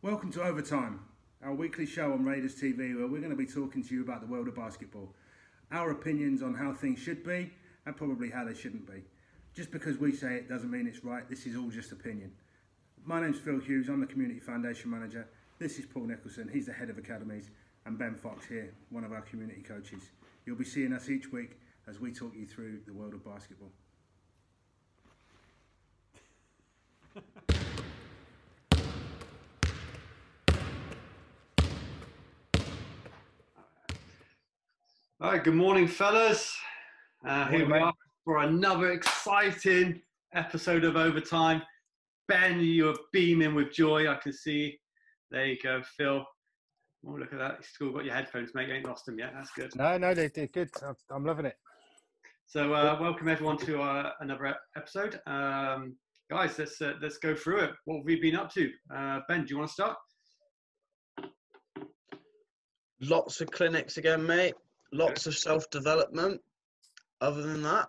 Welcome to Overtime, our weekly show on Raiders TV where we're going to be talking to you about the world of basketball, our opinions on how things should be and probably how they shouldn't be. Just because we say it doesn't mean it's right, this is all just opinion. My name's Phil Hughes, I'm the Community Foundation Manager. This is Paul Nicholson, he's the Head of Academies, and Ben Fox here, one of our community coaches. You'll be seeing us each week as we talk you through the world of basketball. All right, good morning, fellas. Uh, here Morning, we mate. are for another exciting episode of Overtime. Ben, you are beaming with joy. I can see. There you go, Phil. Oh, look at that. You still got your headphones, mate. You ain't lost them yet. That's good. No, no, they, they're good. I'm- I'm loving it. So, uh, welcome everyone to uh, another episode. Um, guys, let's uh, let's go through it. What have we been up to? Uh, ben, do you want to start? Lots of clinics again, mate. Lots of self development. Other than that,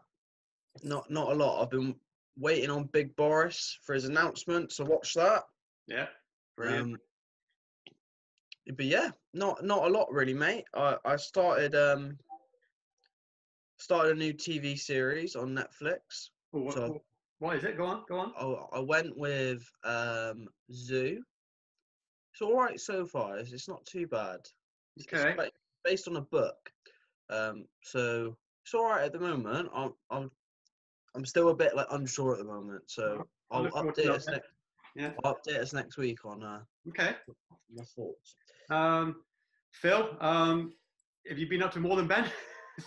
not not a lot. I've been waiting on Big Boris for his announcement, so watch that. Yeah. Um, but yeah, not not a lot really, mate. I I started um started a new TV series on Netflix. Oh, what, so- what- is it? Go on, go on. I, I went with um Zoo. It's all right so far. It's, it's not too bad. It's, it's Okay. ba- based on a book, um, so it's all right at the moment. I'm I'm I'm still a bit like unsure at the moment, so I'll I'll look forward to update that us next. Yeah. I'll update us next week on uh, Okay. my thoughts. Um, Phil, um, have you been up to more than Ben?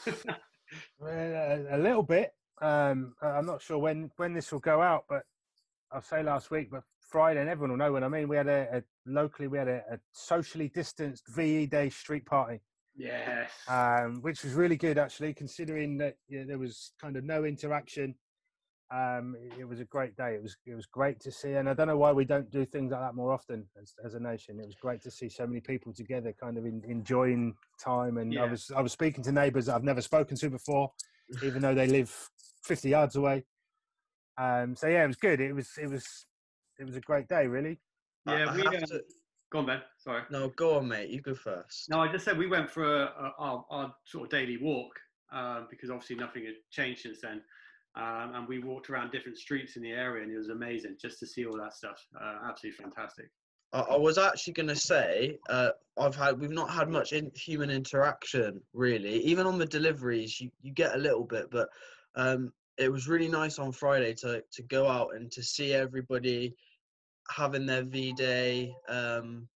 Uh, a little bit. Um, I- I'm not sure when, when this will go out, but I'll say last week, but Friday, and everyone will know when I mean. We had a, a locally, we had a, a socially distanced VE Day street party, yes. um, which was really good actually, considering that yeah, there was kind of no interaction. Um, it, it was a great day. It was it was great to see, and I don't know why we don't do things like that more often as, as a nation. It was great to see so many people together, kind of in, enjoying time. And I was I was speaking to neighbours I've never spoken to before, even though they live 50 yards away. Um, so yeah, it was good. It was it was it was a great day, really. I- yeah, I we. have Um, to- Go on, Ben. Sorry. no, go on, mate. You go first. No, I just said we went for a, a, our, our sort of daily walk um, because obviously nothing had changed since then. Um, and we walked around different streets in the area, and it was amazing just to see all that stuff. Uh, absolutely fantastic. I, I was actually going to say uh, I've had we've not had much in, human interaction really. Even on the deliveries, you, you get a little bit, but um, it was really nice on Friday to to go out and to see everybody having their V Day, um,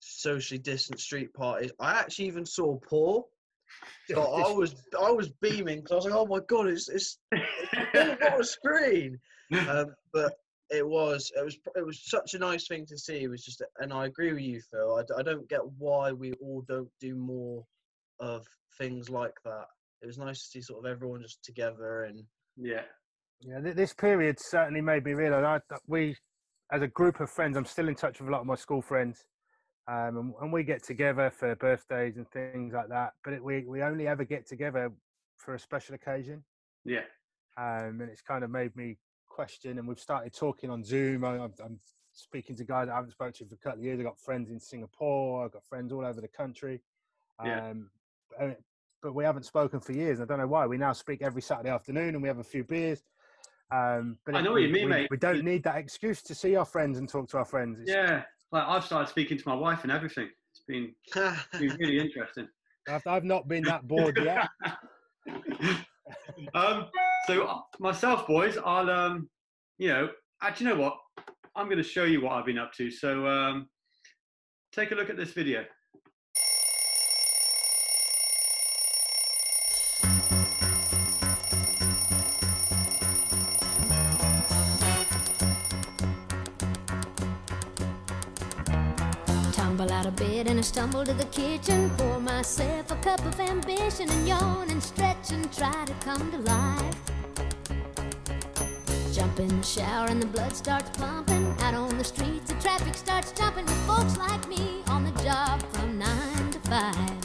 socially distant street parties. I actually even saw Paul. So I was I was beaming because I was like, oh my god, it's it's it's on a screen um, but it was it was it was such a nice thing to see. It was just, and I agree with you, Phil. I, I don't get why we all don't do more of things like that. It was nice to see sort of everyone just together and Yeah. Yeah, this period certainly made me realise that we, as a group of friends, I'm still in touch with a lot of my school friends, um, and, and we get together for birthdays and things like that. But it, we we only ever get together for a special occasion, Yeah. um, and it's kind of made me question. And we've started talking on Zoom. I, I'm, I'm speaking to guys I haven't spoken to for a couple of years. I've got friends in Singapore. I've got friends all over the country. Yeah. Um, uh, but we haven't spoken for years. I don't know why. We now speak every Saturday afternoon, and we have a few beers. Um, but I it- know what you mean, we, mate. We don't need that excuse to see our friends and talk to our friends. It's- Yeah. Like I've started speaking to my wife and everything. It's been, been really interesting. I've, I've not been that bored yet. um, so uh, myself, boys, I'll um, you know, actually, you know what? I'm going to show you what I've been up to. So um, take a look at this video. out of bed and I stumble to the kitchen. Pour myself a cup of ambition and yawn and stretch and try to come to life. Jump in the shower and the blood starts pumping. Out on the streets the traffic starts jumping With folks like me on the job from 9 to 5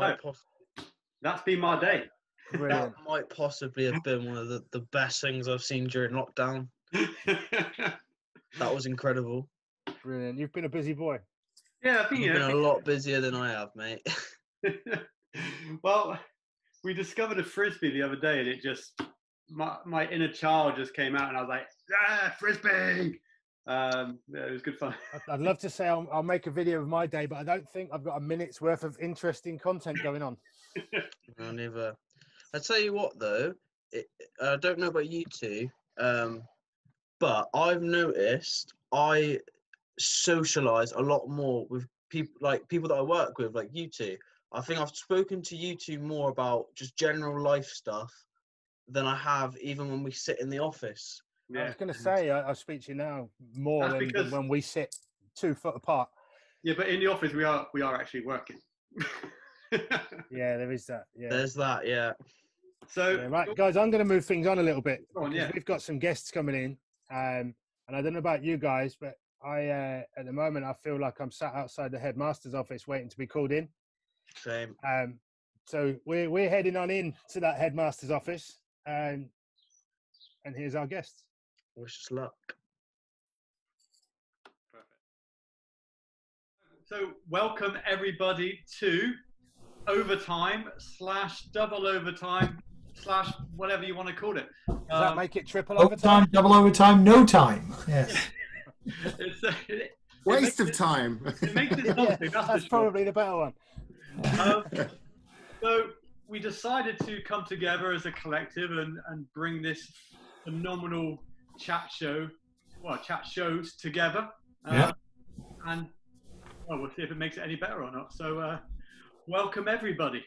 That might, poss- That's been my day. that might possibly have been one of the, the best things I've seen during lockdown. That was incredible. Brilliant. You've been a busy boy. yeah, I think You've you been a lot busier than I have, mate. well, we discovered a frisbee the other day, and it just my my inner child just came out, and I was like, "Ah, frisbee!" Um, yeah, it was good fun. I'd- I'd love to say I'll, I'll make a video of my day, but I don't think I've got a minute's worth of interesting content going on. I never. I tell you what, though, it, I don't know about you two, um, but I've noticed I socialize a lot more with people, like people that I work with, like you two. I think I've spoken to you two more about just general life stuff than I have even when we sit in the office. I was going to say I, I'll speak to you now more That's than, than when we sit two foot apart. yeah, but in the office we are we are actually working. Yeah, there is that. Yeah. There's that, yeah. so Yeah, right, guys, I'm going to move things on a little bit. On, yeah. We've got some guests coming in, um, and I don't know about you guys, but I, uh, at the moment, I feel like I'm sat outside the headmaster's office waiting to be called in. Same. Um, so we're we're heading on in to that headmaster's office, and and here's our guests. Wish us luck. Perfect. So, welcome everybody to overtime slash double overtime slash whatever you want to call it. Does that Um, make it triple overtime? Overtime, double overtime, no time. Yes. it's, uh, it, Waste makes of it- time. it makes it Yeah, that's, that's for sure. probably the better one. Um, so we decided to come together as a collective and, and bring this phenomenal chat show, well, chat shows together. Uh, Yeah. And well, we'll see if it makes it any better or not. So, uh, welcome everybody.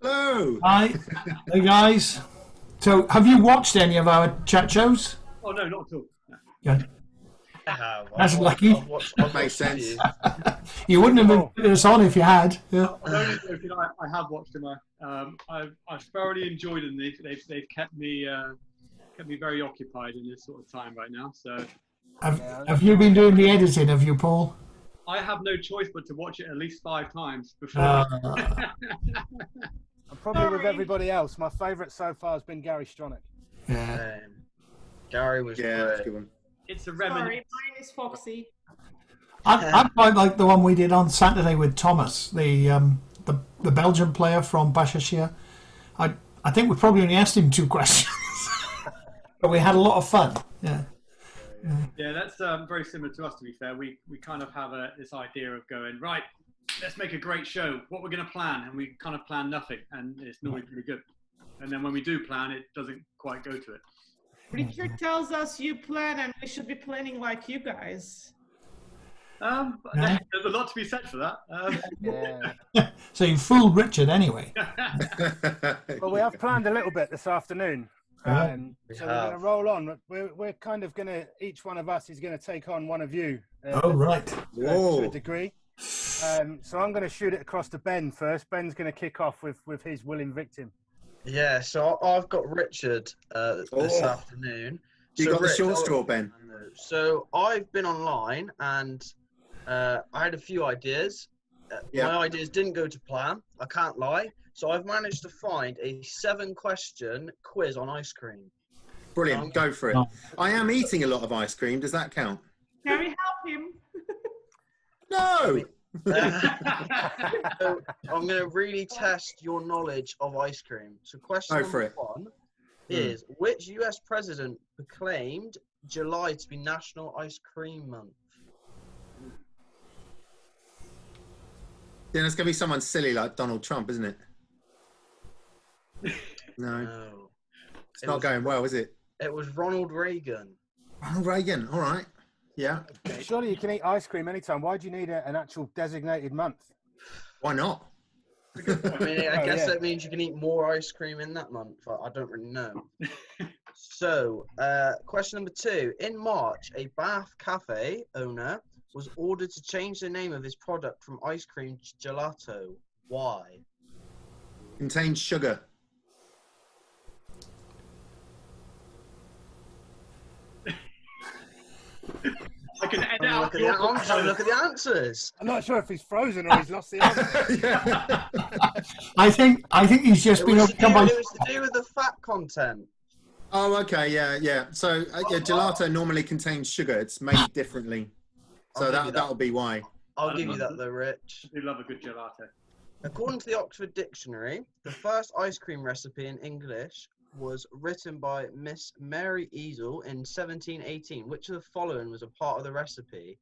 Hello. Hi, hey guys. So, have you watched any of our chat shows? Oh no, not at all. No. Yeah. I have. That's I've lucky. I've watched, I've Makes sense. You wouldn't have been putting us on if you had. Yeah. I'm only. I, I have watched them. I, um, I've, I've thoroughly enjoyed them. They've, they've, they've kept me uh, kept me very occupied in this sort of time right now. So Have, have you been doing the editing? Have you, Paul? I have no choice but to watch it at least five times before. Uh, And probably with everybody else, my favourite so far has been Gary Stronach. yeah. Um, Gary was Yeah, that's a great. it's a Sorry, mine is Foxy. I, I quite like the one we did on Saturday with Thomas, the um, the, the Belgian player from Bahçeşehir. I I think we probably only asked him two questions, but we had a lot of fun. Yeah. Yeah, that's um, very similar to us. To be fair, we we kind of have a, this idea of going right. Let's make a great show. What we're going to plan, and we kind of plan nothing, and it's normally pretty good. And then when we do plan, it doesn't quite go to it. Richard tells us you plan and we should be planning like you guys. Um, Yeah. there's a lot to be said for that. Um, Yeah. So you fooled Richard anyway. well, we have planned a little bit this afternoon. Yeah. Um, We so we're going to roll on. We're, we're kind of going to, each one of us is going to take on one of you uh, Oh right. uh, to a degree. Um, so I'm going to shoot it across to Ben first. Ben's going to kick off with, with his willing victim. Yeah, so I- I've got Richard uh, this Oh. afternoon. You So got the short I- straw, Ben. So I've been online and uh, I had a few ideas. Uh, Yeah. My ideas didn't go to plan. I can't lie. So I've managed to find a seven-question quiz on ice cream. Brilliant. Go for it. I am eating a lot of ice cream. Does that count? Can we help him? No. so I'm going to really test your knowledge of ice cream. So question Go number for it. one Hmm. is: Which U.S. president proclaimed July to be National Ice Cream Month? Then it's going to be someone silly like Donald Trump, isn't it? No. No, It's It not was- going well, is it? it was Ronald Reagan. Ronald Reagan. All right. Yeah. Surely you can eat ice cream anytime. Why do you need a, an actual designated month? Why not? I mean, I Oh, guess yeah. that means you can eat more ice cream in that month. I, I don't really know. so, uh, question number two. In March, a Bath cafe owner was ordered to change the name of his product from ice cream to gelato. Why? Contains sugar. I can edit I'm, out look at your the, I'm trying to look at the answers. I'm not sure if he's frozen or he's lost the answer. I think I think he's just It been was, to overcome by. it was to do with the fat content. Oh, okay. Yeah, yeah. So, uh, yeah, gelato normally contains sugar. It's made differently. So that, that that'll be why. I'll give you that though, Rich. I do love a good gelato. According to the Oxford Dictionary, the first ice cream recipe in English was written by Miss Mary Eales in 1718. Which of the following was a part of the recipe?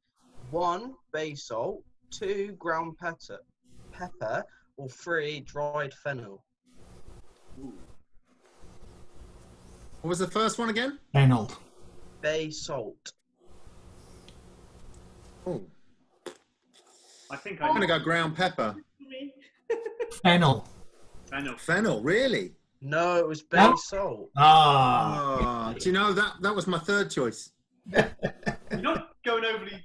One, bay salt. Two, ground pepper, pepper, or three, dried fennel. What was the first one again? Fennel. Bay salt. Oh, I think I'm I going to go ground pepper. Fennel. Fennel. Fennel, really? No, it was bay No. salt. Ah. Oh, do you know that that was my third choice? You're not going overly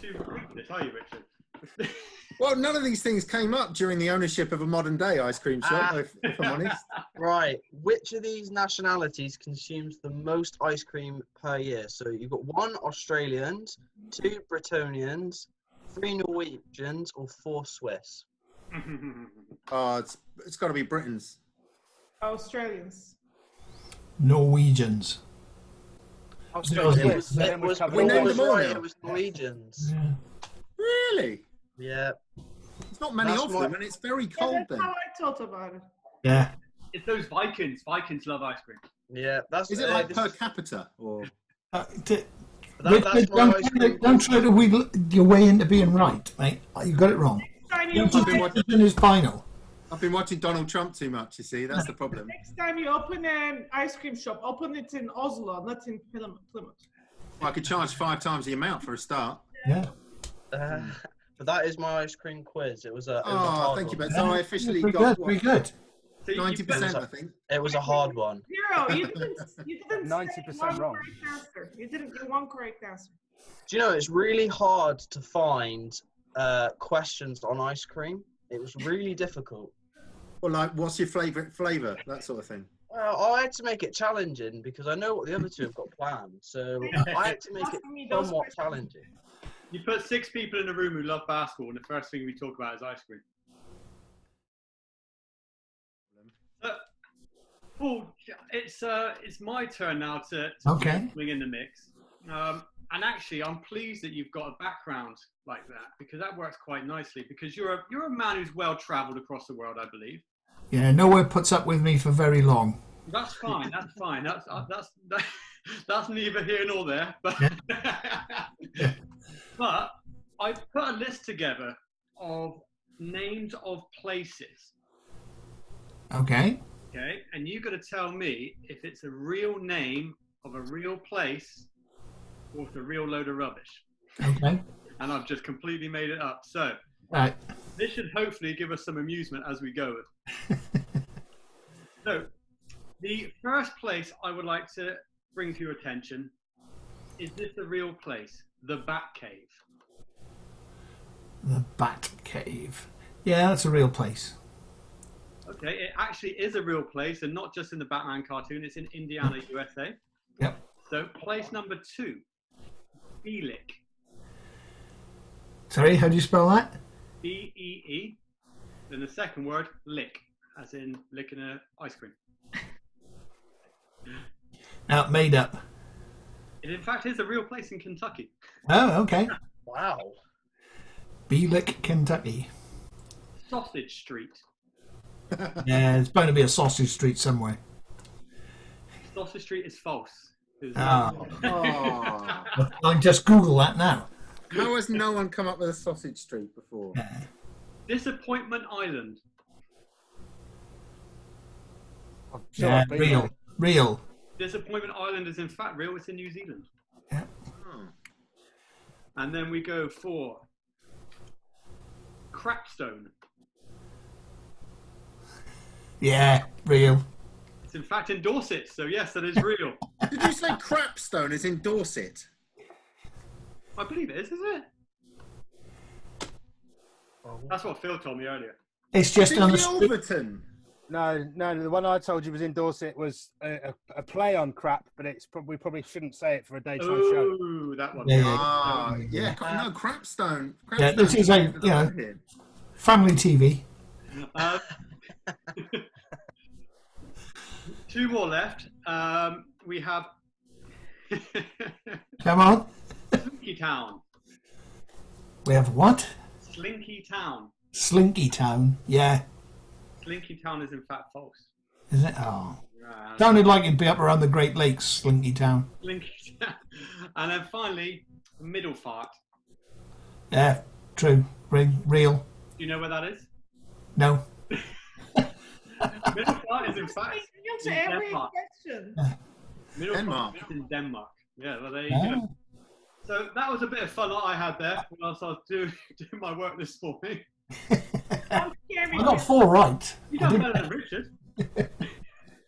too ruthless, are you, Richard? Well, none of these things came up during the ownership of a modern day ice cream shop, Ah. if, if I'm honest. Right. Which of these nationalities consumes the most ice cream per year? So you've got one Australians, two Bretonians, three Norwegians, or four Swiss. Oh, it's it's got to be Britain's. Australians. Norwegians. Australians, It was, it we was, We named them all right. now. It was Norwegians. Yeah. Really? Yeah. It's not many That's of them, and it's very Yeah, cold that's then. how I thought about it. Yeah. it's those Vikings. Vikings love ice cream. Yeah. That's Is it uh, like per capita or? Uh, d- that, Richard, that's my don't, try to- don't try to wiggle your way into being right, mate. You got it wrong. Next Your I've been open, watching- decision is final. I've been watching Donald Trump too much. You see, that's the problem. next time you open an ice cream shop, open it in Oslo, not in Plymouth. Plymouth. I could charge five times the amount for a start. Yeah. Uh, but that is my ice cream quiz. It was a. It was a Oh, hard thank you, one. Ben. So I officially Very got good. Very what, good. So you- you- ninety percent, I think. It was a hard one. Zero. You didn't. You didn't. 90% say one wrong. correct answer. You didn't get one correct answer. Do you know it's really hard to find uh, questions on ice cream? It was really difficult. Well, like, what's your favourite flavour? That sort of thing. Well, I had to make it challenging because I know what the other two have got planned. So I had to make it Asking somewhat challenging. You put six people in a room who love basketball, and the first thing we talk about is ice cream. So, Paul, it's uh, it's my turn now to, to Okay. swing in the mix. Um, and actually, I'm pleased that you've got a background like that because that works quite nicely. Because you're a you're a man who's well travelled across the world, I believe. Yeah. Nowhere puts up with me for very long. That's fine. That's fine. That's uh, that's that, that's neither here nor there. But yeah. but I put a list together of names of places. Okay. Okay, and you got to tell me if it's a real name of a real place it's a real load of rubbish. Okay. And I've just completely made it up. So Right. this should hopefully give us some amusement as we go. so, the first place I would like to bring to your attention is this the real place? The Bat Cave. The Bat Cave. Yeah, that's a real place. Okay, it actually is a real place and not just in the Batman cartoon, it's in Indiana, USA. Yep. So, place number two, Beelick. Sorry, how do you spell that? B E E. Then the second word, lick, as in licking a ice cream. Now, made up. It in fact is a real place in Kentucky. Oh, okay. Wow. Beelick, Kentucky. Sausage Street. Yeah, it's bound to be a sausage street somewhere. Sausage Street is false. It's- Oh. Oh, I can just Google that now. how has no one come up with a sausage street before? Disappointment Island. I'm sure Yeah, real. there. Real. Disappointment Island is in fact real. It's in New Zealand. Yeah. Hmm. And then we go for Crapstone. Yeah, real. It's in fact in Dorset, so yes, that is real. Did you say Crapstone is in Dorset? I believe it is, is it? That's what Phil told me earlier. It's just It's on in the street. Overton. No, no, the one I told you was in Dorset was a, a, a play on crap, but it's probably we probably shouldn't say it for a daytime show. Oh, that one. Yeah, yeah. Ah, yeah. No, Crapstone. Yeah, this is a, you know, family TV. Um, two more left. Um, we have Come on. Slinky Town. We have what? Slinky Town. Slinky Town. Yeah. Slinky Town is in fact false. Is it? Oh. Uh, Sounded like it'd be up around the Great Lakes, Slinky Town. Slinky Town. And then finally, Middle Fart. Yeah, true. Re- real. Do you know where that is? No. Middle Fart is in fact You in answer every Denmark. question. Middle Denmark. In Denmark. Yeah, well, there you go. So that was a bit of fun that I had there whilst I was doing, doing my work this morning. Don't. I got four right. You I done didn't- better than Richard.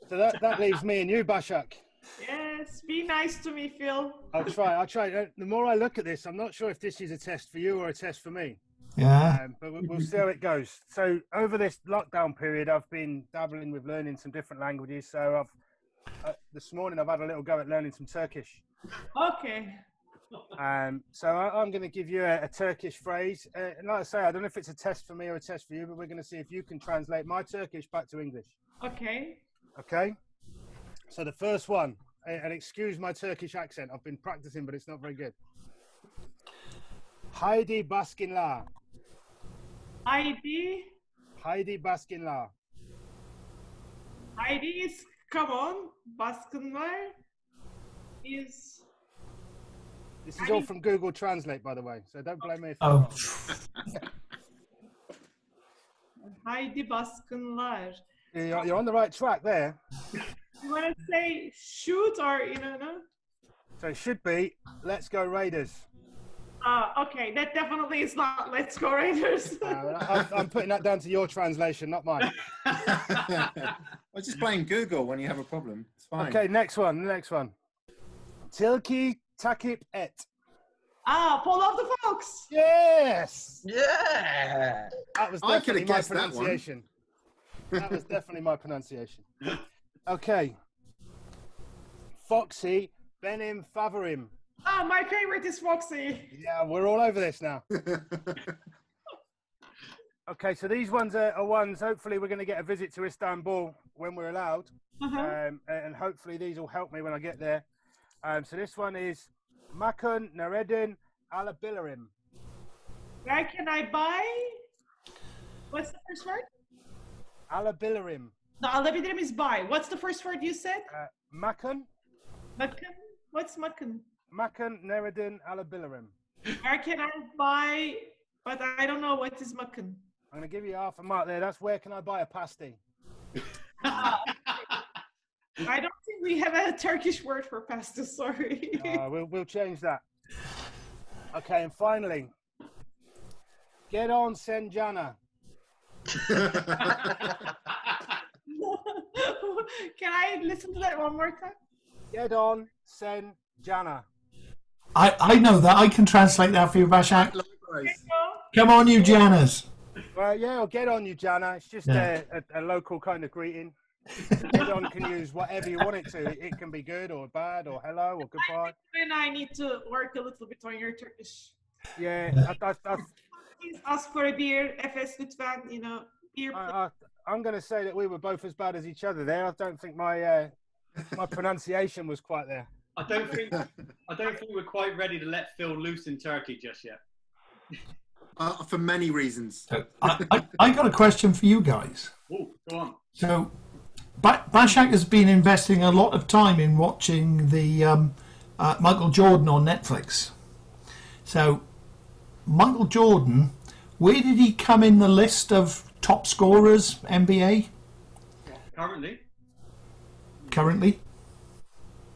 So that, that leaves me and you, Bashak. Yes, be nice to me, Phil. I'll try. I'll try. Uh, The more I look at this, I'm not sure if this is a test for you or a test for me. Yeah. Um, but we'll, we'll see how it goes. So over this lockdown period, I've been dabbling with learning some different languages. So I've uh, this morning I've had a little go at learning some Turkish. Okay. Um, so I, I'm going to give you a, a Turkish phrase. Uh, and like I say, I don't know if it's a test for me or a test for you, but we're going to see if you can translate my Turkish back to English. Okay. Okay. So the first one, and excuse my Turkish accent. I've been practicing, but it's not very good. Heidi Baskinla. Heidi. Heidi Baskinla. Heidi is come on. Baskınlar is This is all from Google Translate, by the way. So don't blame me if I'm Oh. wrong. Heidi Baskınlar. You're, you're on the right track there. You want to say shoot or you know no? So it should be Let's Go Raiders. Uh, okay, that definitely is not Let's Go Raiders. Uh, I, I'm putting that down to your translation, not mine. I was just playing Google when you have a problem. It's fine. Okay, next one. Next one. Tilki Takip Et. ah, Paul of the Fox. Yes. Yeah. That was I could definitely have my guessed that one. pronunciation. That was definitely my pronunciation. Okay. Foxy Benim Favorim. Ah, my favorite is Foxy. Yeah, we're all over this now. Okay, so these ones are, are ones. Hopefully, we're going to get a visit to Istanbul when we're allowed, Uh-huh. um, and hopefully these will help me when I get there. Um, so this one is Makun Naredin Alabilarim. Where can I buy? What's the first word? Alabilarim. The alabilirim is buy. What's the first word you said? Uh, Makun Makun. What's makun? Makun Naredin Alabilarim. Where can I buy? But I don't know what is makun. I'm going to give you half a mark there. That's where can I buy a pasty? I don't think we have a Turkish word for pasta. Sorry. Uh, we'll, we'll change that. Okay, and finally, get on Senjana. can I listen to that one more time? Get on Senjana. I, I know that. I can translate that for you, Bashak. Come on, you Janners. Well, yeah, or get on you, Janner. It's just Yeah. a, a, a local kind of greeting. get on can use whatever you want it to. It can be good or bad or hello or goodbye. Then I need to work a little bit on your Turkish. Yeah, I, I, I, Please ask for a beer. Efes lütfen. You know, beer. I, I, I'm going to say that we were both as bad as each other there. I don't think my uh, my pronunciation was quite there. I don't think I don't think we're quite ready to let Phil loose in Turkey just yet. Uh, for many reasons. So I, I, I got a question for you guys. Oh, go on. So, ba- Bashak has been investing a lot of time in watching the um, uh, Michael Jordan on Netflix. So, Michael Jordan, where did he come in the list of top scorers NBA Currently, currently?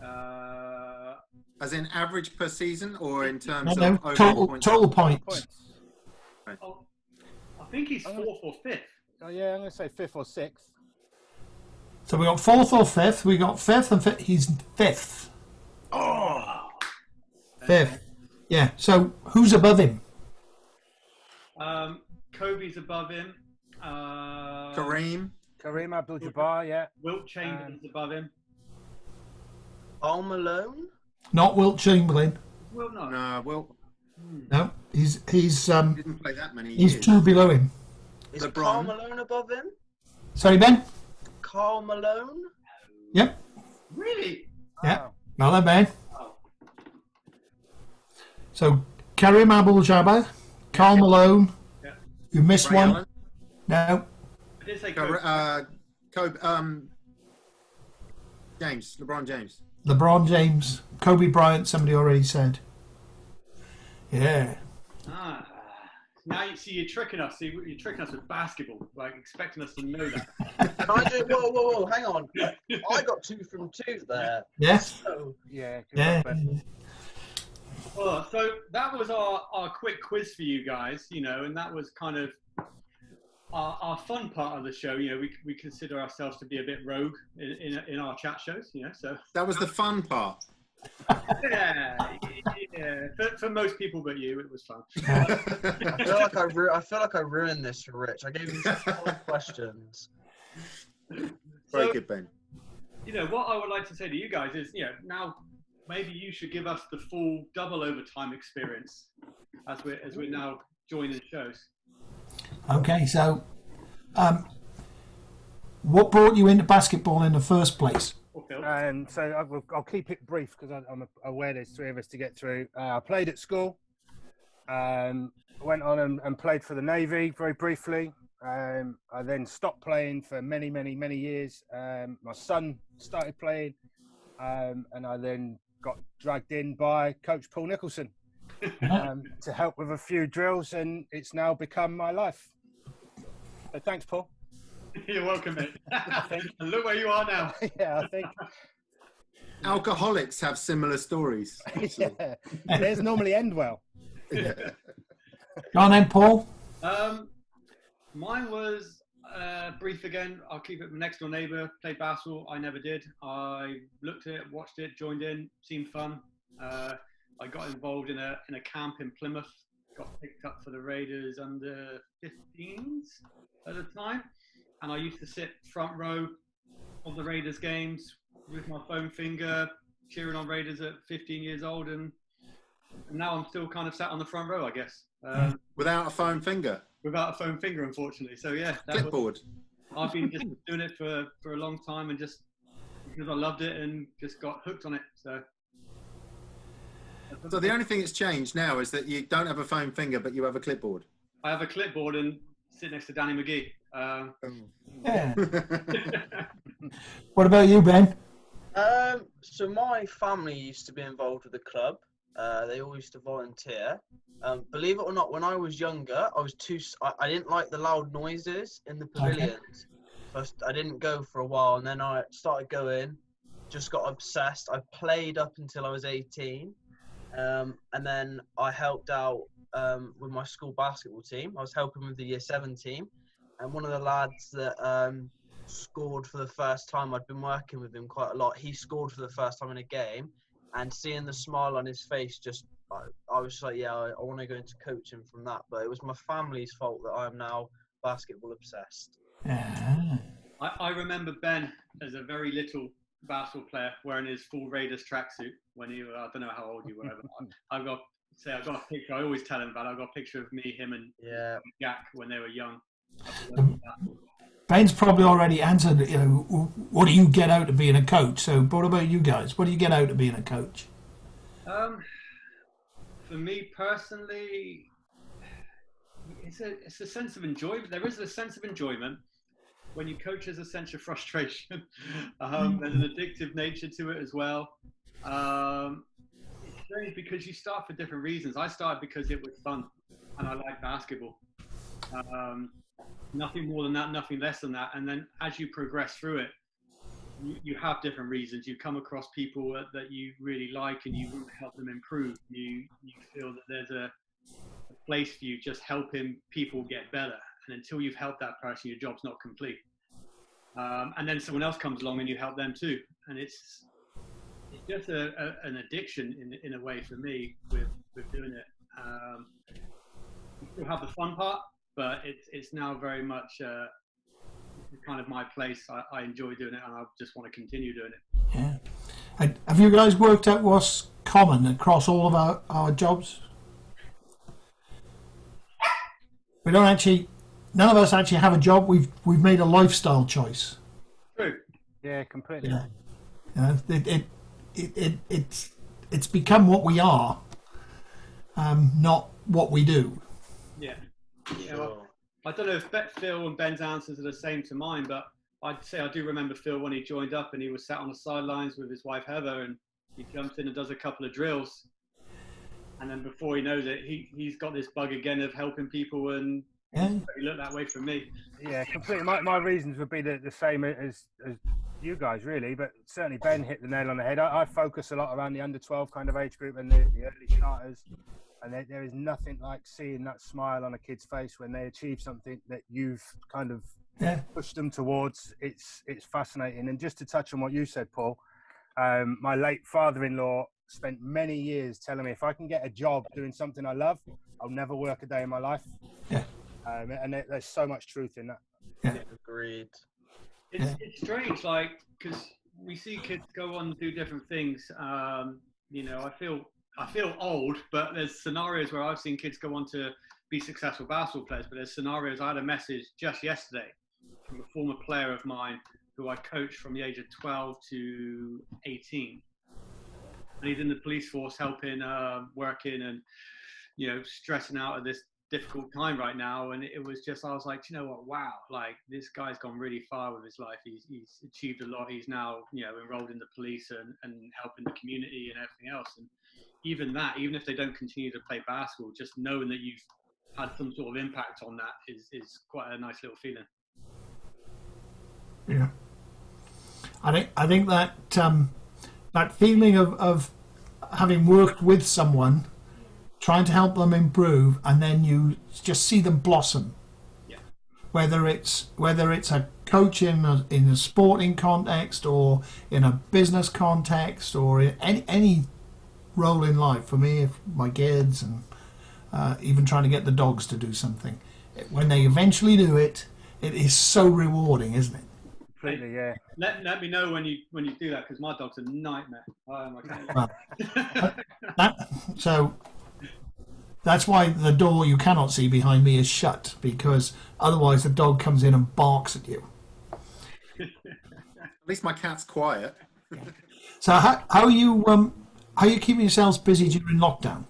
uh, As in average per season, or in terms No, of no, overall total total points. Points. I think he's gonna- fourth or fifth. Oh yeah, I'm going to say fifth or sixth. So we got fourth or fifth. We got fifth and fifth. He's fifth. Oh. Fifth. Yeah. So who's above him? Um, Kobe's above him. Uh, Kareem. Kareem Abdul-Jabbar, yeah. Wilt Chamberlain's above him. Karl Malone. Not Wilt Chamberlain. Well, no. No, well, No, he's he's um didn't play that many he's years. two below him. Is LeBron. Karl Malone above him? Sorry, Ben. Karl Malone. Yep. Really? Yeah. Oh. Well then, Ben. Oh. So Kareem Abdul-Jabbar, Karl Malone. Yeah. You missed Ray one. Allen. No. I did say Kobe. uh, Kobe, um, James, LeBron James. LeBron James, Kobe Bryant. Somebody already said. Yeah. Ah. Now you see you're tricking us. See, you're tricking us with basketball, like expecting us to know that. Can I do? Whoa, whoa, whoa! Hang on. I got two from two there. Yes. So Yeah. Yeah. Well, so that was our, our quick quiz for you guys, you know, and that was kind of our, our fun part of the show. You know, we, we consider ourselves to be a bit rogue in, in, in our chat shows, you know, so That was the fun part. Yeah, yeah. For, for most people but you, it was fun. I feel like I, ru- I feel like I ruined this for Rich. I gave him some solid questions. Very So- good, Ben. you know, what I would like to say to you guys is, you know, now maybe you should give us the full double overtime experience as we're as we're now joining shows. Okay. So, um, what brought you into basketball in the first place? Um, so I will, I'll keep it brief because I'm aware there's three of us to get through. Uh, I played at school, um, went on and, and played for the Navy very briefly. Um, I then stopped playing for many, many, many years. Um, my son started playing, um, and I then got dragged in by Coach Paul Nicholson um, to help with a few drills, and it's now become my life. So thanks, Paul. You're welcome, mate. think- look where you are now. yeah, I think Alcoholics have similar stories. actually. yeah, theirs normally end well. Go on then, Paul. Um, mine was uh, brief again. I'll keep it. My next door neighbour played basketball. I never did. I looked at it, watched it, joined in. Seemed fun. Uh, I got involved in a in a camp in Plymouth. Got picked up for the Raiders under 15s at the time, and I used to sit front row of the Raiders games with my foam finger, cheering on Raiders at 15 years old, and, and now I'm still kind of sat on the front row, I guess. Um, Without a foam finger. without a foam finger, unfortunately. So yeah, that was, Clipboard. I've been just doing it for for a long time, and just because I loved it and just got hooked on it. So. So the only thing that's changed now is that you don't have a foam finger, but you have a clipboard. I have a clipboard and sit next to Danny McGee. Um, Yeah. What about you, Ben? Um, so my family used to be involved with the club. Uh, they all used to volunteer. Um, believe it or not, when I was younger, I was too. s- I, I didn't like the loud noises in the pavilions. First, I didn't go for a while, and then I started going. Just got obsessed. I played up until I was 18, um, and then I helped out um, with my school basketball team. I was helping with the year seven team, and one of the lads that um, scored for the first time. I'd been working with him quite a lot. He scored for the first time in a game, and seeing the smile on his face, just I, I was like, yeah, I, I want to go into coaching from that. But it was my family's fault that I am now basketball obsessed. Yeah. I, I remember Ben as a very little basketball player wearing his full Raiders tracksuit when he. I don't know how old you were. But I've got say I've got a picture. I always tell him about. it. I got a picture of me, him, and Yeah, Jack when they were young. Ben's probably already answered. You know, what do you get out of being a coach? So, what about you guys? What do you get out of being a coach? Um, for me personally, it's a it's a sense of enjoyment. There is a sense of enjoyment when you coach. There's a sense of frustration. um, there's an addictive nature to it as well. Um, it's strange because you start for different reasons. I started because it was fun and I like basketball. Um, nothing more than that, nothing less than that. And then as you progress through it, you, you have different reasons. You come across people that, that you really like and you want to help them improve. You you feel that there's a, a place for you just helping people get better. And until you've helped that person, your job's not complete. Um, and then someone else comes along and you help them too. And it's it's just a, a, an addiction in in a way for me with with doing it. Um, you still have the fun part, but it's it's now very much uh, kind of my place. I, I enjoy doing it, and I just want to continue doing it. Yeah. Have you guys worked out what's common across all of our, our jobs? We don't actually, none of us actually have a job. We've we've made a lifestyle choice. True. Yeah, completely. Yeah. You know, it, it, it, it, it's it's become what we are, um, not what we do. Yeah. yeah well, I don't know if Bet Phil and Ben's answers are the same to mine, but I'd say I do remember Phil when he joined up and he was sat on the sidelines with his wife Heather and he jumps in and does a couple of drills. And then before he knows it, he, he's got this bug again of helping people and Yeah. he looked that way for me. Yeah, completely. My, my reasons would be the, the same as, as you guys, really. But certainly Ben hit the nail on the head. I, I focus a lot around the under 12 kind of age group and the, the early starters. And there, there is nothing like seeing that smile on a kid's face when they achieve something that you've kind of Yeah. pushed them towards. It's it's fascinating. And just to touch on what you said, Paul, um, my late father-in-law spent many years telling me if I can get a job doing something I love, I'll never work a day in my life. Yeah. Um, and there, there's so much truth in that. Agreed. It's, it's strange, like, because we see kids go on and do different things. Um, you know, I feel I feel old, but there's scenarios where I've seen kids go on to be successful basketball players. But there's scenarios. I had a message just yesterday from a former player of mine who I coached from the age of 12 to 18, and he's in the police force helping, uh, working, and you know, stressing out at this difficult time right now and it was just i was like you know what? Wow like this guy's gone really far with his life. He's, he's achieved a lot. He's now you know enrolled in the police and, and helping the community and everything else. And even that even if they don't continue to play basketball just knowing that you've had some sort of impact on that is, is quite a nice little feeling. Yeah. I think I think that um, that feeling of, of having worked with someone, trying to help them improve, and then you just see them blossom. Yeah. Whether it's whether it's a coach in a, in a sporting context or in a business context or in any any role in life. For me, if my kids and uh, even trying to get the dogs to do something, when they eventually do it, it is so rewarding, isn't it? Completely, yeah. let, let me know when you when you do that because my dog's a nightmare oh, my Well, God. That, so that's why the door you cannot see behind me is shut because otherwise the dog comes in and barks at you. At least my cat's quiet. So how, how are you um how are you keeping yourselves busy during lockdown?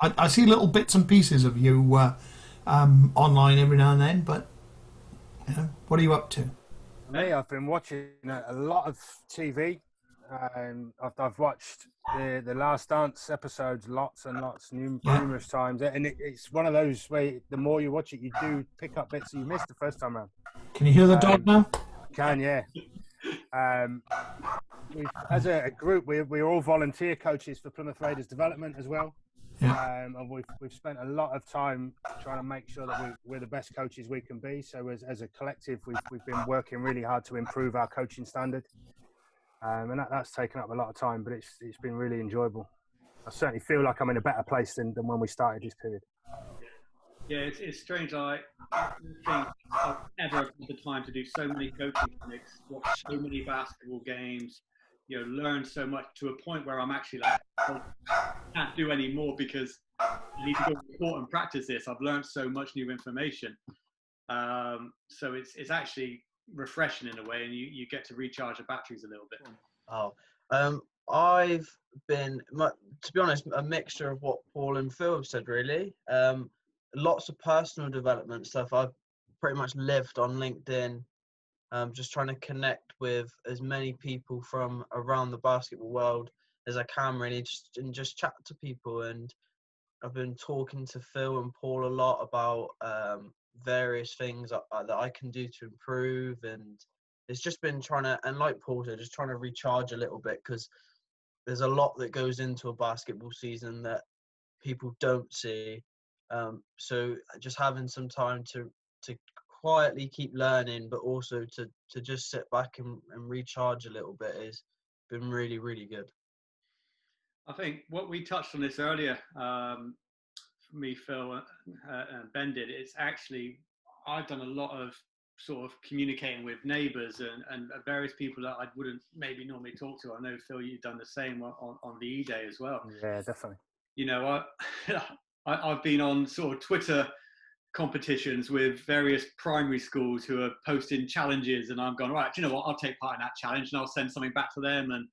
I, I see little bits and pieces of you uh, um, online every now and then, but you know, what are you up to? Me, I've been watching a a lot of TV. Um, I've, I've watched the the Last Dance episodes lots and lots, numerous times, and it, it's one of those where the more you watch it, you do pick up bits that you missed the first time around. Can you hear the dog now? Can yeah. Um, we've, as a, a group, we're, we're all volunteer coaches for Plymouth Raiders development as well. Yeah. Um, and we've, we've spent a lot of time trying to make sure that we, we're the best coaches we can be. So as, as a collective, we've, we've been working really hard to improve our coaching standard. Um, and that, that's taken up a lot of time, but it's, it's been really enjoyable. I certainly feel like I'm in a better place than, than when we started this period. Yeah, it's, it's strange. I don't think I've ever had the time to do so many coaching clinics, watch so many basketball games, you know, learn so much to a point where I'm actually like, oh, I can't do any more because I need to go to court and practice this. I've learned so much new information. Um, so it's it's actually refreshing in a way, and you, you get to recharge the batteries a little bit. Oh, um, I've been, to be honest, a mixture of what Paul and Phil have said, really. Um, lots of personal development stuff. I've pretty much lived on LinkedIn, um, just trying to connect with as many people from around the basketball world as I can, really, just, and just chat to people. And I've been talking to Phil and Paul a lot about um, various things that, uh, I can do to improve and it's just been trying to, and like Porter, just trying to recharge a little bit because there's a lot that goes into a basketball season that people don't see. Um, so just having some time to to quietly keep learning, but also to to just sit back and, and recharge a little bit is been really really good. I think what we touched on this earlier, um, me, Phil, uh, and Ben did. It's actually I've done a lot of sort of communicating with neighbours and, and various people that I wouldn't maybe normally talk to. I know Phil, you've done the same on, on the E Day as well. Yeah, definitely. You know, I, I I've been on sort of Twitter competitions with various primary schools who are posting challenges, and I'm going right. you know what? I'll take part in that challenge, and I'll send something back to them, and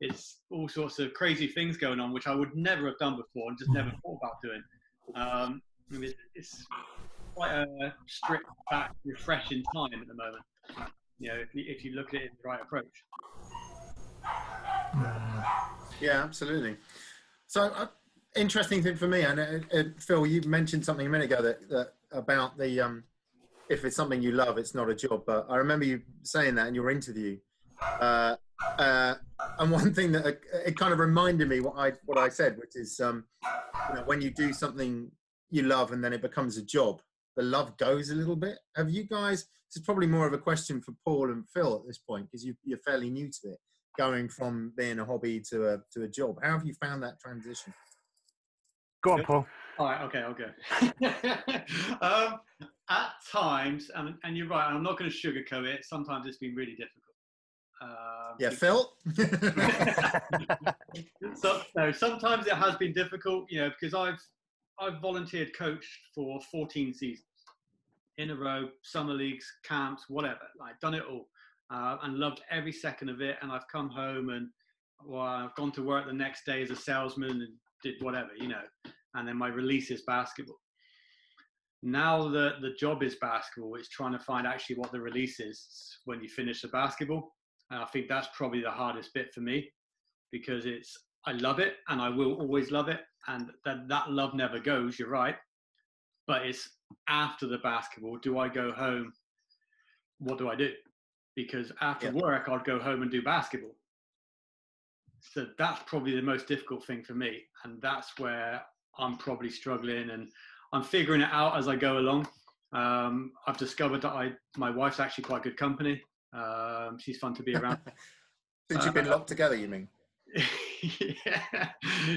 it's all sorts of crazy things going on, which I would never have done before and just never thought about doing. Um, it's quite a stripped back, refreshing time at the moment. You know, if you, if you look at it in the right approach. Yeah, absolutely. So, uh, interesting thing for me, and uh, uh, Phil, you mentioned something a minute ago that, that about the um, if it's something you love, it's not a job. But I remember you saying that in your interview. Uh, uh, and one thing that uh, it kind of reminded me what I what I said, which is um, you know, when you do something you love and then it becomes a job, the love goes a little bit. Have you guys? This is probably more of a question for Paul and Phil at this point because you, you're fairly new to it, going from being a hobby to a to a job. How have you found that transition? Go on, Paul. All right, okay, okay. um, at times, and, and you're right, I'm not going to sugarcoat it. Sometimes it's been really difficult. Um, yeah, Phil. so, no, sometimes it has been difficult, you know, because I've I've volunteered coached for 14 seasons in a row, summer leagues, camps, whatever. I've done it all uh, and loved every second of it. And I've come home and well, I've gone to work the next day as a salesman and did whatever, you know. And then my release is basketball. Now that the job is basketball, it's trying to find actually what the release is when you finish the basketball. And I think that's probably the hardest bit for me because it's I love it and I will always love it. And that, that love never goes, you're right. But it's after the basketball, do I go home? What do I do? Because after yeah. work, I'd go home and do basketball. So that's probably the most difficult thing for me. And that's where I'm probably struggling and I'm figuring it out as I go along. Um, I've discovered that I, my wife's actually quite good company. Um, she's fun to be around. Since you've been locked together, you mean? yeah.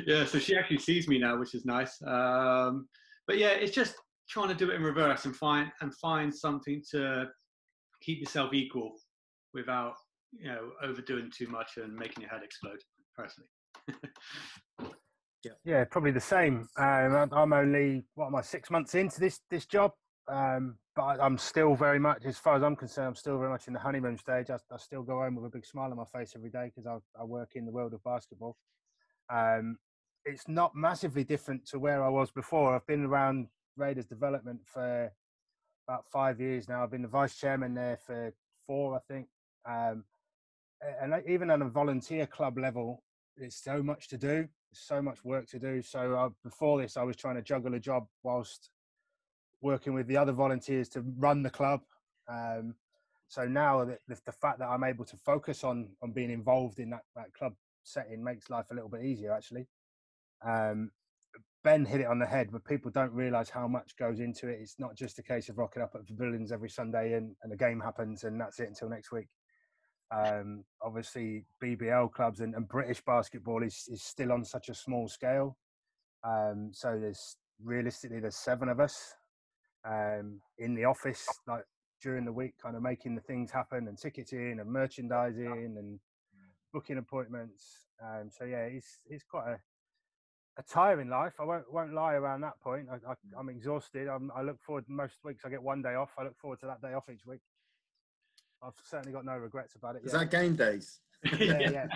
yeah, so she actually sees me now, which is nice. Um, but yeah, it's just trying to do it in reverse and find and find something to keep yourself equal without you know overdoing too much and making your head explode. Personally. yeah. yeah, probably the same. Um, I'm only what am I six months into this this job, um, but I'm still very much, as far as I'm concerned, I'm still very much in the honeymoon stage. I, I still go home with a big smile on my face every day because I, I, work in the world of basketball. Um, it's not massively different to where I was before. I've been around Raiders development for about five years now. I've been the vice chairman there for four, I think. Um, and even on a volunteer club level, there's so much to do. So much work to do. So uh, before this, I was trying to juggle a job whilst working with the other volunteers to run the club. Um, so now the, the, fact that I'm able to focus on on being involved in that, that club setting makes life a little bit easier actually. Um, ben hit it on the head, but people don't realise how much goes into it. It's not just a case of rocking up at the pavilions every Sunday and, and the game happens and that's it until next week. Um, obviously, BBL clubs and, and, British basketball is, is still on such a small scale. Um, so there's realistically there's seven of us um, in the office like during the week, kind of making the things happen and ticketing and merchandising and booking appointments. Um, so yeah, it's it's quite a a tiring life. I won't won't lie around that point. I, I, am exhausted. I'm, i look forward most weeks. I get one day off. I look forward to that day off each week. I've certainly got no regrets about it. Is yet. that game days? yeah, yeah.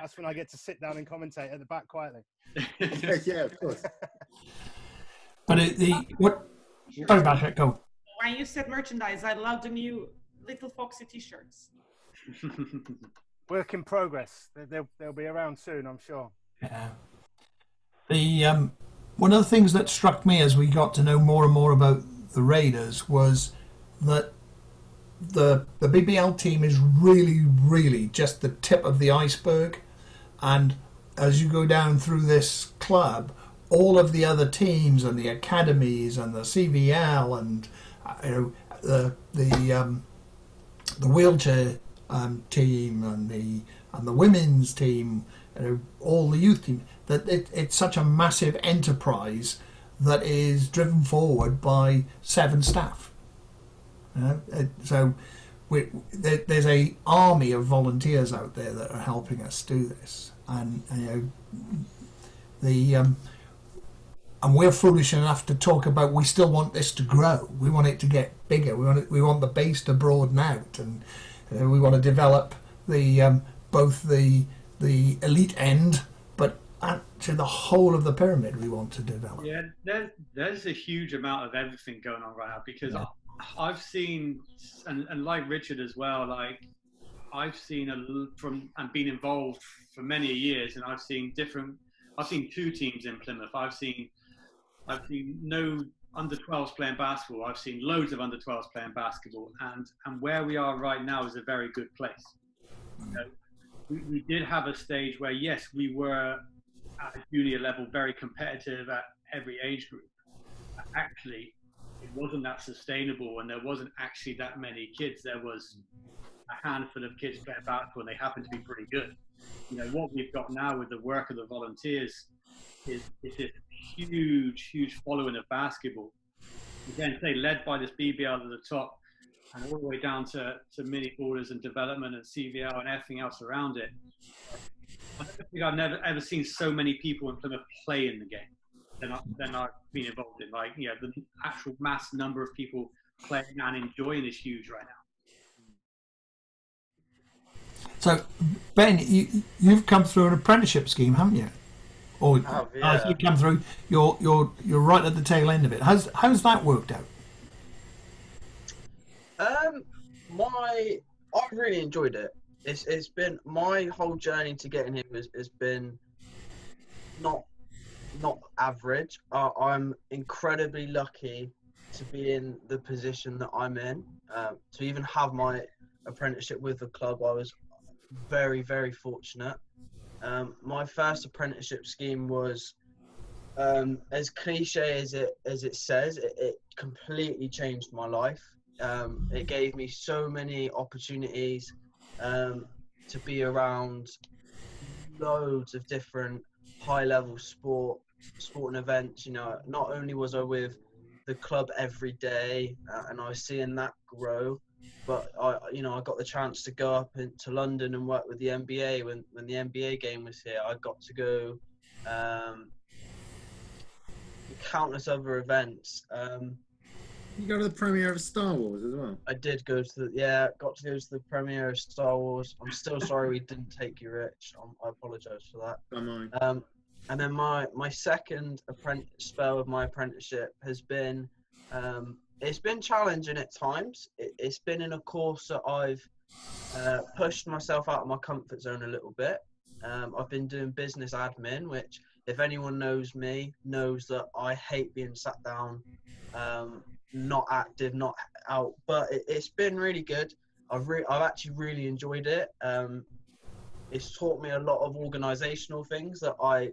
That's when I get to sit down and commentate at the back quietly. yeah, of course. But it, the what Sorry about it. Go. When you said merchandise, I love the new Little Foxy T-shirts. Work in progress. They'll they'll be around soon, I'm sure. Yeah. The um, one of the things that struck me as we got to know more and more about the Raiders was that the the BBL team is really, really just the tip of the iceberg, and as you go down through this club, all of the other teams and the academies and the CVL and uh, you know the the um, the wheelchair um, team and the and the women's team, you know, all the youth team. That it, it's such a massive enterprise that is driven forward by seven staff. You know, so we, there, there's a army of volunteers out there that are helping us do this, and you know the um, and we're foolish enough to talk about we still want this to grow. We want it to get bigger. We want it, we want the base to broaden out, and uh, we want to develop the um, both the the elite end, but actually the whole of the pyramid we want to develop. Yeah, there's there's a huge amount of everything going on right now because Yeah. I've seen and, and like Richard as well, like I've seen a from and been involved for many years, and I've seen different. I've seen two teams in Plymouth. I've seen I've seen no under 12s playing basketball. I've seen loads of under 12s playing basketball, and and where we are right now is a very good place. You know, we, we did have a stage where yes, we were at a junior level very competitive at every age group. But Actually, it wasn't that sustainable, and there wasn't actually that many kids. There was a handful of kids playing basketball, and they happened to be pretty good. You know what we've got now with the work of the volunteers is is this huge, huge following of basketball. Again, say led by this BBL at the top, and all the way down to, to mini borders and development and CVL and everything else around it. I think I've never ever seen so many people in Plymouth play in the game than, I, than I've been involved in. Like, you know, the actual mass number of people playing and enjoying is huge right now. So, Ben, you, you've come through an apprenticeship scheme, haven't you? Or have, oh, yeah. you come through. You're you're you're right at the tail end of it. How's how's that worked out? Um, my I've really enjoyed it. It's it's been my whole journey to getting here has, has been not not average. Uh, I'm incredibly lucky to be in the position that I'm in. Um, to even have my apprenticeship with the club, I was very very fortunate. Um, my first apprenticeship scheme was um, as cliche as it as it says. It, it completely changed my life. Um, it gave me so many opportunities um, to be around loads of different high level sport sporting events. You know, not only was I with the club every day uh, and I was seeing that grow, but I, you know, I got the chance to go up into London and work with the NBA when when the NBA game was here. I got to go. Um, countless other events. Um, You go to the premiere of Star Wars as well. I did go to the yeah, got to go to the premiere of Star Wars. I'm still sorry we didn't take you, Rich. Um, I apologise for that. Don't mind. Um, and then my my second apprentice spell of my apprenticeship has been um, it's been challenging at times. It, it's been in a course that I've uh, pushed myself out of my comfort zone a little bit. Um, I've been doing business admin, which if anyone knows me knows that I hate being sat down, um, not active, not out. But it, it's been really good. I've re- I've actually really enjoyed it. Um, it's taught me a lot of organisational things that I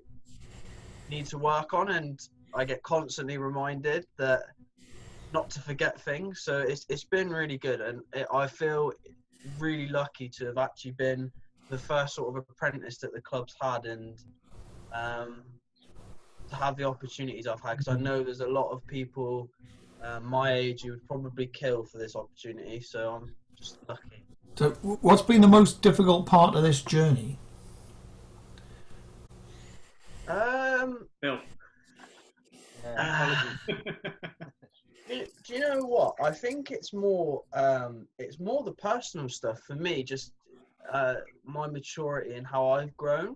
need to work on, and I get constantly reminded that not to forget things. So it's it's been really good, and it, I feel really lucky to have actually been the first sort of apprentice that the club's had, and um, to have the opportunities I've had. Because I know there's a lot of people uh, my age who would probably kill for this opportunity. So I'm just lucky. So, what's been the most difficult part of this journey? Um, Bill. do, do you know what? I think it's more um, it's more the personal stuff for me. Just uh, my maturity and how I've grown.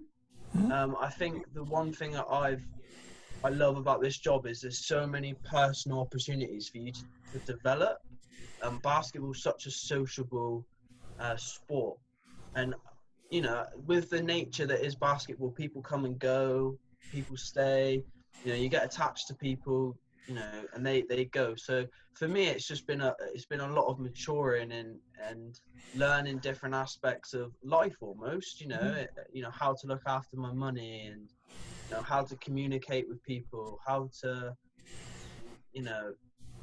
Um, I think the one thing that I've I love about this job is there's so many personal opportunities for you to, to develop. Um, basketball's such a sociable uh, sport, and you know, with the nature that is basketball, people come and go, people stay. You know, you get attached to people you know, and they they go. So for me, it's just been a it's been a lot of maturing and and learning different aspects of life almost. You know, Mm-hmm. eh, you know how to look after my money and you know how to communicate with people, how to you know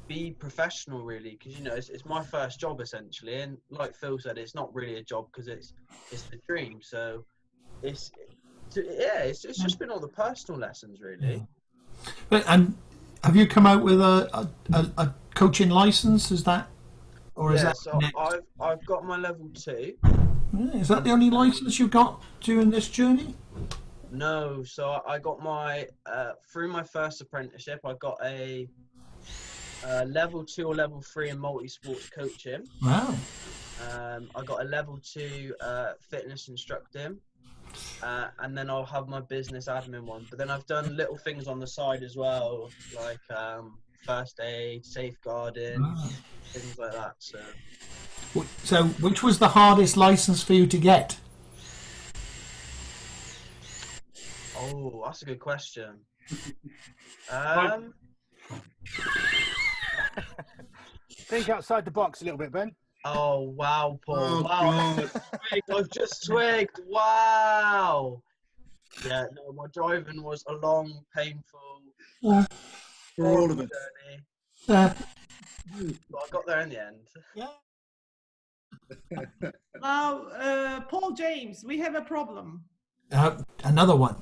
be professional really because you know it's, it's my first job essentially and like phil said it's not really a job because it's it's the dream so it's yeah it's, it's just been all the personal lessons really But, and have you come out with a, a, a, coaching license? Is that, or is yeah that so next? i've i've got my level two Yeah, is that the only license you've got during this journey? no so i got my uh through my first apprenticeship i got a uh, level two or level three in multi-sports coaching Wow. Um, I got a level two uh, fitness instructing, uh, and then I'll have my business admin one. But then I've done little things on the side as well, like um, first aid, safeguarding, Ah. things like that. So So, which was the hardest license for you to get? Oh, that's a good question. Um, Think outside the box a little bit, Ben. Oh wow, Paul! Oh, wow, God. I've just twigged. Wow. Yeah, no, my driving was a long, painful, Uh, For all of us. journey, uh, but I got there in the end. Yeah. Now, uh, Paul James, we have a problem. uh, another one.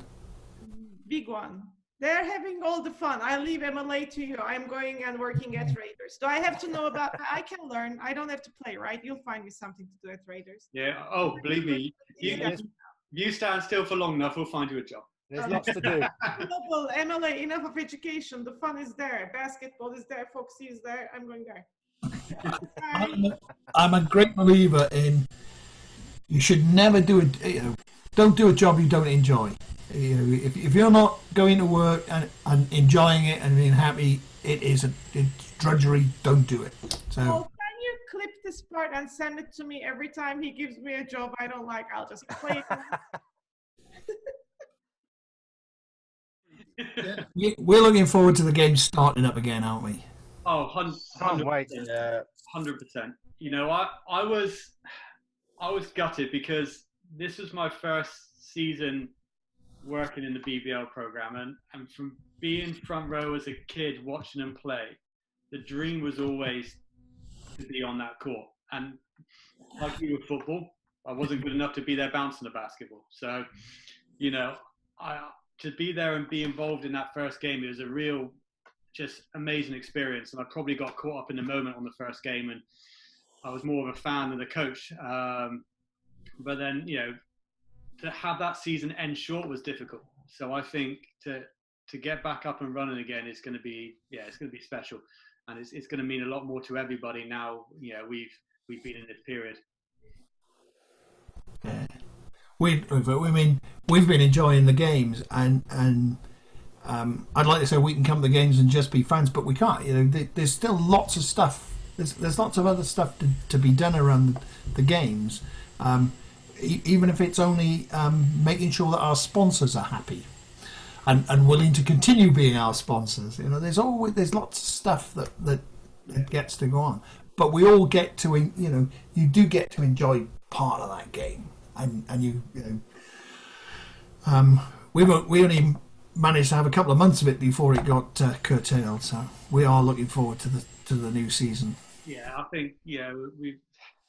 Big one. They're having all the fun. I leave MLA to you. I'm going and working at Raiders. Do I have to know about? I can learn. I don't have to play, right? You'll find me something to do at Raiders. Yeah. Oh, believe me, you, Yeah. you stand still for long enough, we'll find you a job. There's lots to do. Global MLA, enough of education. The fun is there. Basketball is there. Foxy is there. I'm going there. I'm a, I'm a great believer in you should never do it. You know, don't do a job you don't enjoy. You know, if, if you're not going to work and, and enjoying it and being happy, it is a it's drudgery. Don't do it. So can you clip this part and send it to me every time he gives me a job I don't like? I'll just play it. Yeah. we- we're looking forward to the game starting up again, aren't we? Oh, Can't 100%. wait. Yeah. hundred percent. You know, I I was I was gutted because this was my first season working in the BBL program, and and from being front row as a kid watching them play, the dream was always to be on that court. And like you with football, I wasn't good enough to be there bouncing the basketball. So, you know, I to be there and be involved in that first game, it was a real just amazing experience. And I probably got caught up in the moment on the first game, and I was more of a fan than a coach. Um, but then, you know, to have that season end short was difficult. So I think to to get back up and running again is going to be yeah, it's going to be special, and it's it's going to mean a lot more to everybody now. You know, we've we've been in this period. Yeah. We, I mean, we've been enjoying the games, and and um, I'd like to say we can come to the games and just be fans, but we can't. You know, there's still lots of stuff. There's there's lots of other stuff to, to be done around the, the games, um, even if it's only um, making sure that our sponsors are happy. And, and willing to continue being our sponsors. You know, there's always there's lots of stuff that, that, that gets to go on, but we all get to you know you do get to enjoy part of that game, and and you you know um, we were, we only managed to have a couple of months of it before it got uh, curtailed. So we are looking forward to the to the new season. Yeah, I think yeah, we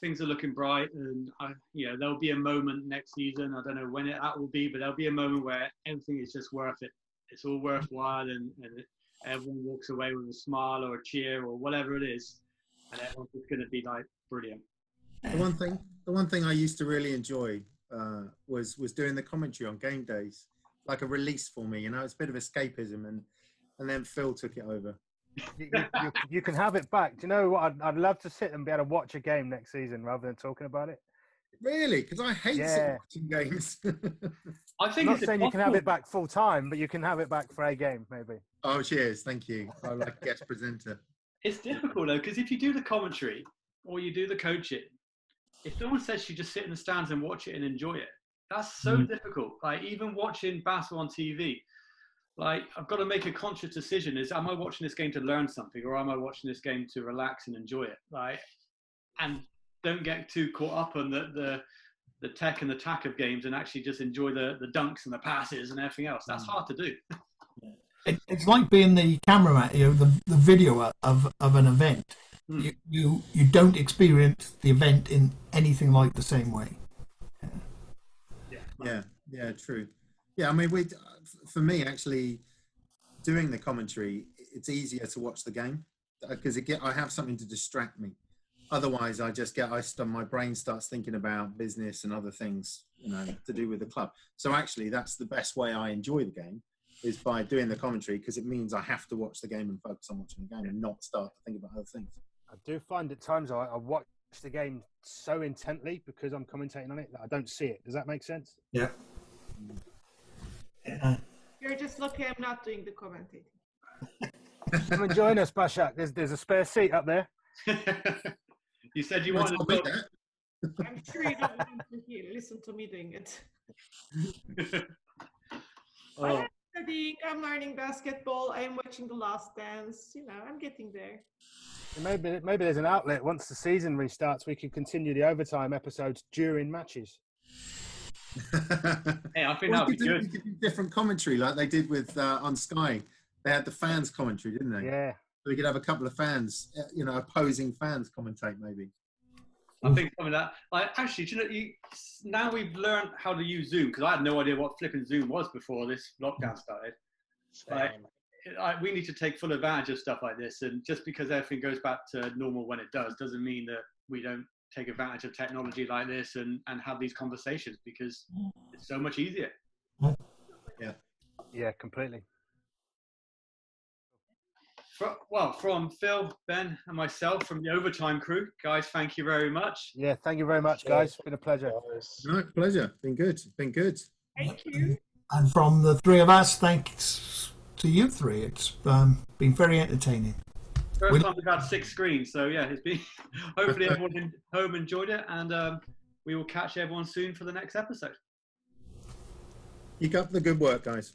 things are looking bright, and I, you know there'll be a moment next season. I don't know when it, that will be, but there'll be a moment where everything is just worth it. It's all worthwhile, and, and everyone walks away with a smile or a cheer or whatever it is, and everyone's just going to be like brilliant. The one thing, the one thing I used to really enjoy uh, was was doing the commentary on game days, like a release for me. You know, it's a bit of escapism, and and then Phil took it over. You, you, you, you can have it back. Do you know what? I'd, I'd love to sit and be able to watch a game next season rather than talking about it. Really, because I hate Yeah. watching games. I I'm think not it's saying you can have it back full time, but you can have it back for a game, maybe. oh, cheers, thank you. I like guest presenter. It's difficult though, because if you do the commentary or you do the coaching, if someone says you just sit in the stands and watch it and enjoy it, that's so Mm. difficult. Like even watching basketball on TV, like I've got to make a conscious decision: is am I watching this game to learn something, or am I watching this game to relax and enjoy it? Like, and don't get too caught up on the the, the tech and the tack of games, and actually just enjoy the the dunks and the passes and everything else. That's hard to do. It, it's like being the cameraman, you know, the, the video of, of an event. Hmm. You, you you don't experience the event in anything like the same way. Yeah. Yeah, yeah, true. Yeah, I mean, we for me actually doing the commentary, it's easier to watch the game because it get I have something to distract me. Otherwise, I just get I st- my brain starts thinking about business and other things, you know, to do with the club. So actually, that's the best way I enjoy the game is by doing the commentary because it means I have to watch the game and focus on watching the game and not start to think about other things. I do find at times I, I watch the game so intently because I'm commentating on it that I don't see it. Does that make sense? Yeah. Mm. Yeah. You're just lucky I'm not doing the commentating. Come and join us, Bashak. There's there's a spare seat up there. you said you wanted to make build, that. I'm sure you don't want to hear, listen to me doing it. Oh, I'm studying, I'm learning basketball, I'm watching The Last Dance. You know, I'm getting there. maybe maybe there's an outlet. Once the season restarts, we can continue the overtime episodes during matches. Hey, I think Well, that'd be could do- good. do different commentary like they did with uh, on Sky. They had the fans commentary, didn't they? Yeah. So we could have a couple of fans, uh, you know, opposing fans commentate maybe. I think something that like actually, do you know, you, now we've learned how to use Zoom because I had no idea what flipping Zoom was before this lockdown started. Like, I, we need to take full advantage of stuff like this, and just because everything goes back to normal when it does, doesn't mean that we don't take advantage of technology like this and and have these conversations because it's so much easier. Yeah, yeah completely. Fro- Well, from Phil, Ben, and myself from the Overtime crew, guys, thank you very much. Yeah, thank you very much, guys. It's been a pleasure. No, pleasure. Been good. Been good. Thank you. And from the three of us, thanks to you three. It's um, been very entertaining. First We- time we've had six screens, so yeah, it's been. Hopefully, everyone in home enjoyed it, and um, we will catch everyone soon for the next episode. You got the good work, guys.